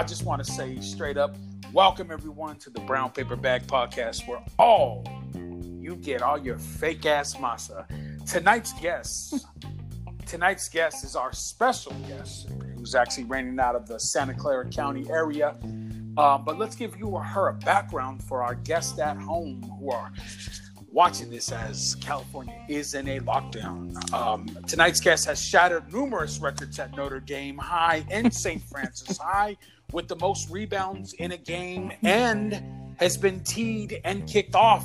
I just want to say straight up, welcome everyone to the Brown Paper Bag Podcast, where all you get all your fake ass masa. Tonight's guest, tonight's guest is our special guest, who's actually raining out of the Santa Clara County area. Um, but let's give you or her a background for our guests at home who are watching this as California is in a lockdown. Um, tonight's guest has shattered numerous records at Notre Dame High and St. Francis High with the most rebounds in a game and has been teed and kicked off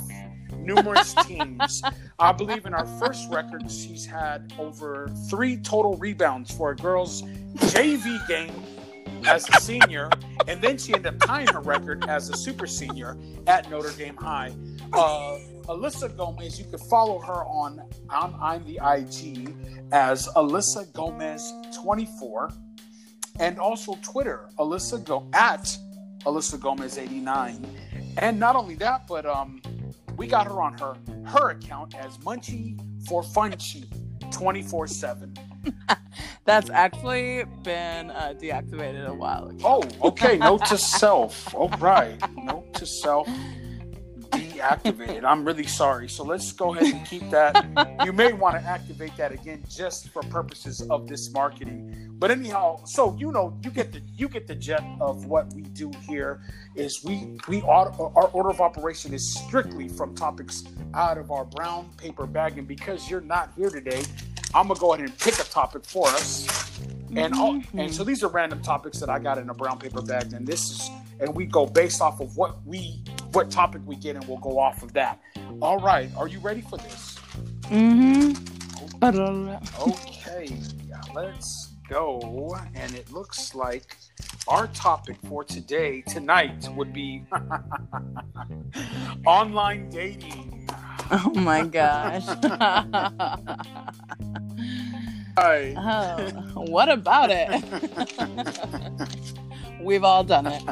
numerous teams. I believe in our first record, she's had over three total rebounds for a girls' JV game as a senior, and then she ended up tying her record as a super senior at Notre Dame High. Uh, Alyssa Gomez, you can follow her on, on I'm the IG as Alyssa Gomez 24 and also Twitter, Alyssa Go at Alyssa Gomez 89. And not only that, but um we got her on her her account as Munchie for Funchy 24 7. That's actually been uh, deactivated a while ago. Oh, okay. Note to self. All right. Note to self deactivated. I'm really sorry. So let's go ahead and keep that. You may want to activate that again just for purposes of this marketing. But anyhow, so you know, you get the you get the jet of what we do here is we we our order of operation is strictly from topics out of our brown paper bag, and because you're not here today, I'm gonna go ahead and pick a topic for us. And all, Mm-hmm. and so these are random topics that I got in a brown paper bag, and this is and we go based off of what we what topic we get, and we'll go off of that. All right, are you ready for this? Mm-hmm. Okay, let's go. And it looks like our topic for today, tonight, would be online dating. Oh my gosh. Hi. oh, what about it? We've all done it.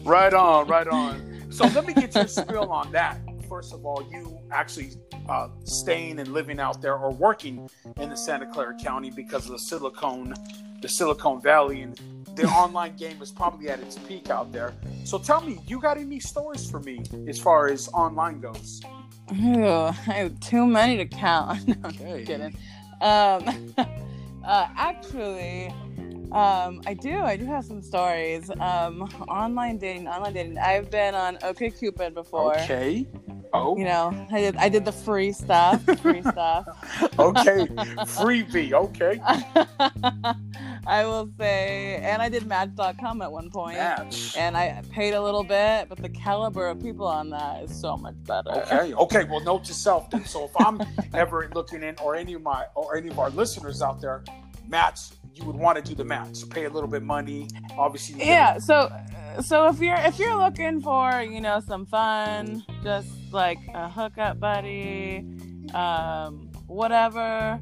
right on, right on. So let me get your spiel on that. First of all, you actually uh, staying and living out there or working in the Santa Clara County because of the Silicon, the Silicon Valley, and the online game is probably at its peak out there. So tell me, you got any stories for me as far as online goes? Ew, I have too many to count. No, I'm Okay. kidding. Um, uh, actually, um, I do. I do have some stories. Um, online dating, online dating. I've been on OkCupid before. Okay. Oh. You know, I did. I did the free stuff. Free stuff. Okay. Freebie. Okay. I will say, and I did Match.com at one point, Match. and I paid a little bit, but the caliber of people on that is so much better. Okay. Okay. Well, note to self then. So if I'm ever looking in, or any of my, or any of our listeners out there, match, you would want to do the match. Pay a little bit money. Obviously. yeah so so if you're if you're looking for you know some fun just like a hookup buddy um whatever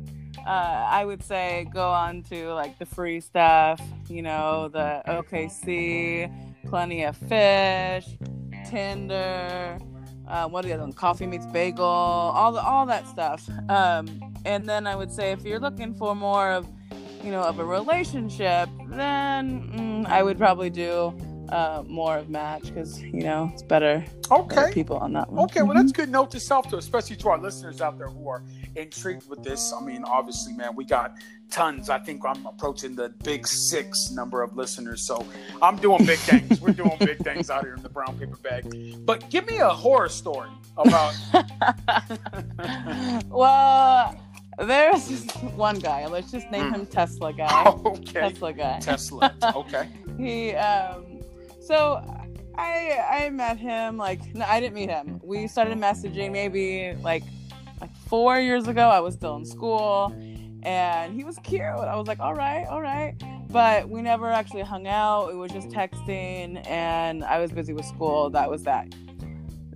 uh i would say go on to like the free stuff you know the okc plenty of fish tinder uh, what are the other ones? Coffee meets bagel, all the all that stuff. Um, and then I would say if you're looking for more of you know, of a relationship, then mm, I would probably do uh, more of Match because you know it's better, better Okay. people on that one. Okay, well, that's good note to self, to especially to our listeners out there who are intrigued with this. I mean, obviously, man, we got tons. I think I'm approaching the big six number of listeners, so I'm doing big things. We're doing big things out here in the brown paper bag. But give me a horror story about. well, there's one guy. Let's just name Hmm. him Tesla guy. okay, Tesla guy. Tesla. Okay, he um so i i met him like no i didn't meet him. We started messaging maybe like like four years ago. I was still in school and he was cute. I was like all right all right. But we never actually hung out. It was just texting and i was busy with school. That was that.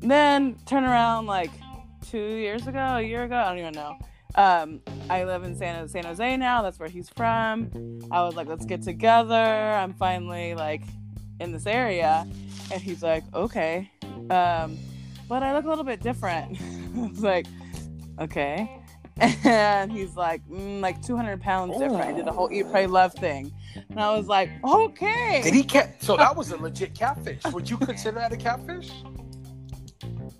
Then turn around like two years ago a year ago i don't even know. Um, I live in San, San Jose now. That's where he's from. I was like, let's get together. I'm finally like in this area. And he's like, okay. Um, but I look a little bit different. I was like, okay. and he's like mm, like 200 pounds different. He did the whole eat, pray, love thing, and I was like, okay. Did he cat? So that was a legit catfish. Would you consider that a catfish?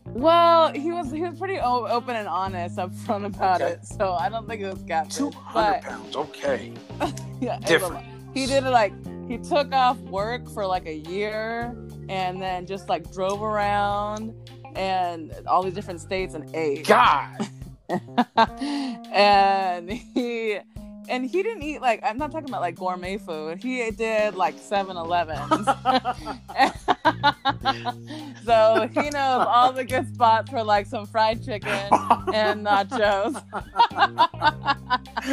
Well, he was he was pretty o- open and honest up front about Okay. it, so I don't think it was catfish. Two hundred pounds. Okay. yeah, a Different. He did it like he took off work for like a year, and then just like drove around and all these different states and ate. God. and he and he didn't eat like I'm not talking about like gourmet food. He did like 7-Elevens. so he knows all the good spots for like some fried chicken and nachos.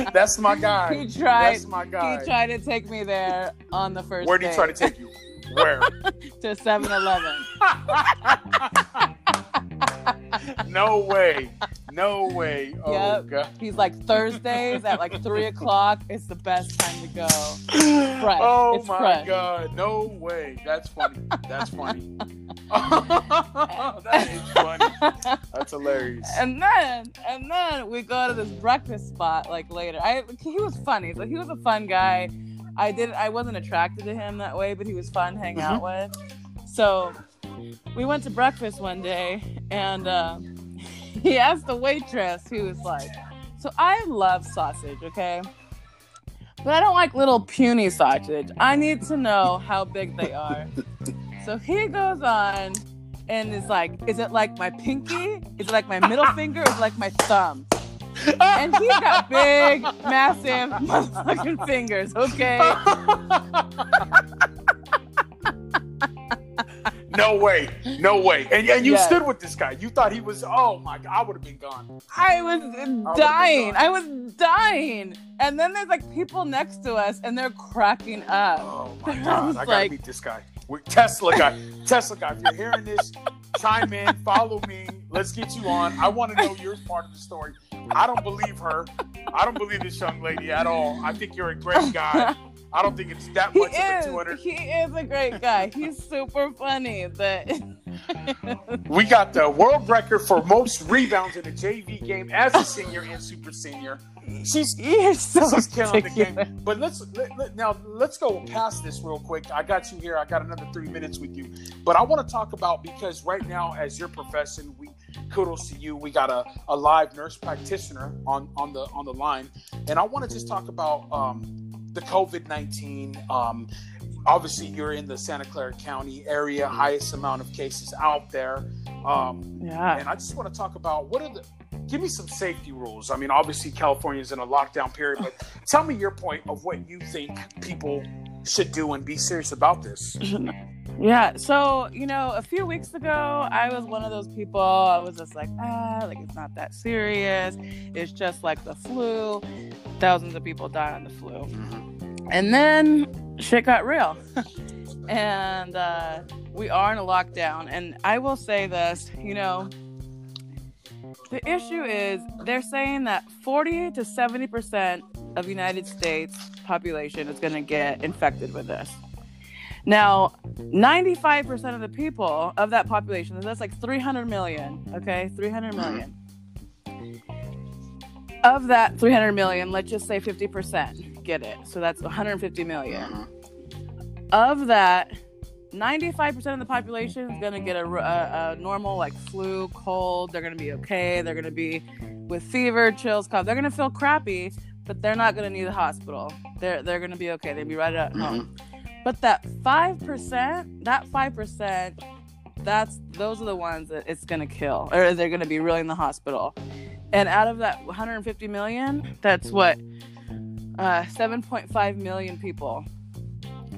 That's my guy. He tried That's my guy. he tried to take me there on the first Where did he try to take you? Where? to 7-Eleven. no way. No way. Oh Yep. god. He's like Thursdays at like three o'clock. It's the best time to go. Oh It's my fresh. god. No way. That's funny. That's funny. that is funny. That's hilarious. And then, and then we go to this breakfast spot like later. I he was funny, so he was a fun guy. I did I wasn't attracted to him that way, but he was fun to hang out with. So we went to breakfast one day, and uh, he asked the waitress. He was like, "So I love sausage, okay." But I don't like little puny sausage. I need to know how big they are. So he goes on and is like, Is it like my pinky? Is it like my middle finger? Is it like my thumb? And he's got big, massive motherfucking fingers, okay? No way. No way. And, and you Yes. stood with this guy. You thought he was, oh my god, I would have been gone. I was been dying. gone. I was dying. And then there's like people next to us and they're cracking up. Oh my I god, was I gotta like- meet this guy. Wait, Tesla guy. Tesla guy, if you're hearing this, chime in, follow me. Let's get you on. I want to know your part of the story. I don't believe her. I don't believe this young lady at all. I think you're a great guy. I don't think it's that He much of a 200. is. He is a great guy. He's super funny. But We got the world record for most rebounds in a JV game as a senior and super senior. She's you're so She's killing the game. But let's let, let- now let's go past this real quick. I got you here. I got another three minutes with you. But I want to talk about because right now, as your profession, we kudos to you. We got a, a live nurse practitioner on on the on the line, and I want to just talk about um, the COVID nineteen. Um, obviously, you're in the Santa Clara County area, highest amount of cases out there. Um, Yeah. and I just want to talk about what are the give me some safety rules. I mean, obviously California's in a lockdown period, but tell me your point of what you think people should do and be serious about this. Yeah, so you know, a few weeks ago, I was one of those people. I was just like, ah, like it's not that serious. It's just like the flu. Thousands of people die on the flu, and then shit got real, and uh, we are in a lockdown. And I will say this, you know, the issue is they're saying that 40 to 70 percent of United States population is going to get infected with this. Now, 95% of the people of that population, that's like 300 million, okay? 300 million. Of that 300 million, let's just say 50% get it. So that's 150 million. Of that, 95% of the population is going to get a, a, a normal, like flu, cold. They're going to be okay. They're going to be with fever, chills, cough. They're going to feel crappy, but they're not going to need the hospital. They're, they're going to be okay. They'll be right at home. Mm-hmm. But that five percent, that five percent, that's those are the ones that it's gonna kill, or they're gonna be really in the hospital. And out of that 150 million, that's what uh, 7.5 million people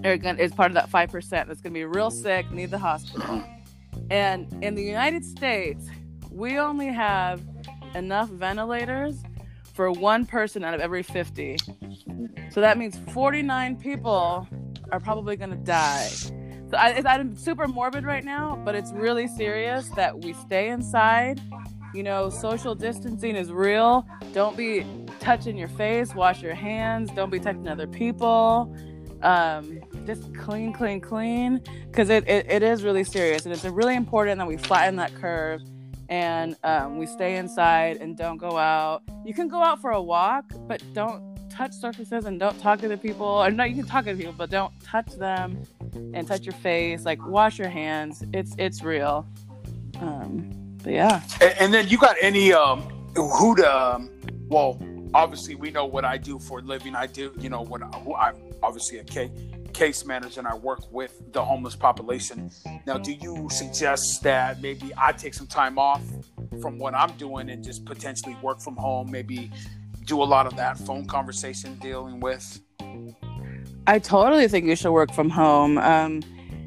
are gonna is part of that five percent that's gonna be real sick, need the hospital. And in the United States, we only have enough ventilators for one person out of every 50. So that means 49 people are probably going to die. So I, I'm super morbid right now, but it's really serious that we stay inside. You know, social distancing is real. Don't be touching your face. Wash your hands. Don't be touching other people. Um, just clean, clean, clean. Because it, it, it is really serious. And it's really important that we flatten that curve and um, we stay inside and don't go out. You can go out for a walk, but don't touch surfaces and don't talk to the people. Or no, you can talk to people, but don't touch them and touch your face. Like wash your hands. It's it's real. Um, but yeah. And, and then you got any um who the um, well obviously we know what I do for a living. I do you know what I, I'm obviously a K, case manager and I work with the homeless population. Now, do you suggest that maybe I take some time off from what I'm doing and just potentially work from home? Maybe do a lot of that phone conversation dealing with? I totally think you should work from home. Um,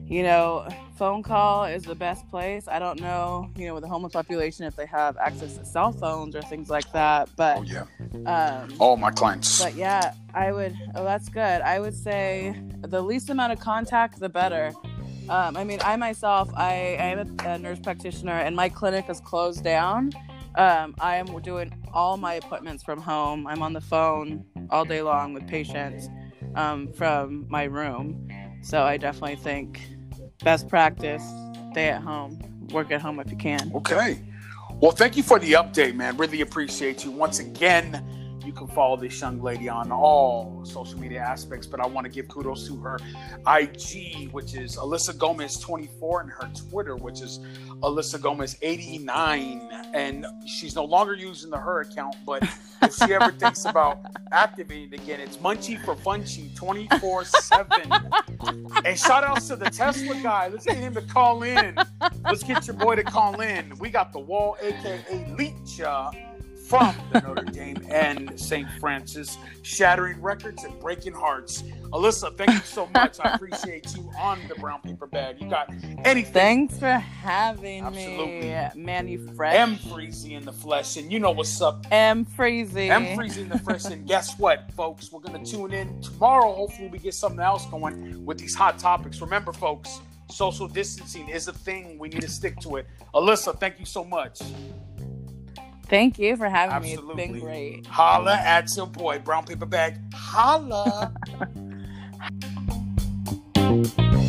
you know, phone call is the best place. I don't know, you know, with the homeless population if they have access to cell phones or things like that. But oh yeah, um, all my clients. But yeah, I would. Oh, that's good. I would say the least amount of contact, the better. Um, I mean, I myself, I, I am a, a nurse practitioner, and my clinic is closed down. Um, I am doing all my appointments from home. I'm on the phone all day long with patients um, from my room. So I definitely think best practice stay at home, work at home if you can. Okay. Well, thank you for the update, man. Really appreciate you. Once again, you can follow this young lady on all social media aspects, but I want to give kudos to her IG, which is Alyssa Gomez 24, and her Twitter, which is Alyssa Gomez 89. And she's no longer using the her account, but if she ever thinks about activating it again, it's Munchie for Funchy 24 7. And shout outs to the Tesla guy. Let's get him to call in. Let's get your boy to call in. We got the wall, aka Leech. Uh, from the Notre Dame and St. Francis, shattering records and breaking hearts. Alyssa, thank you so much. I appreciate you on the brown paper bag. You got anything? Thanks for having Absolutely. me, Manny fresh. M Freezy in the flesh, and you know what's up. M Freezy. M Freezy in the flesh, and guess what, folks? We're gonna tune in tomorrow. Hopefully, we get something else going with these hot topics. Remember, folks, social distancing is a thing. We need to stick to it. Alyssa, thank you so much. Thank you for having Absolutely. me. It's been great. Holla at your boy, Brown Paper Bag. Holla.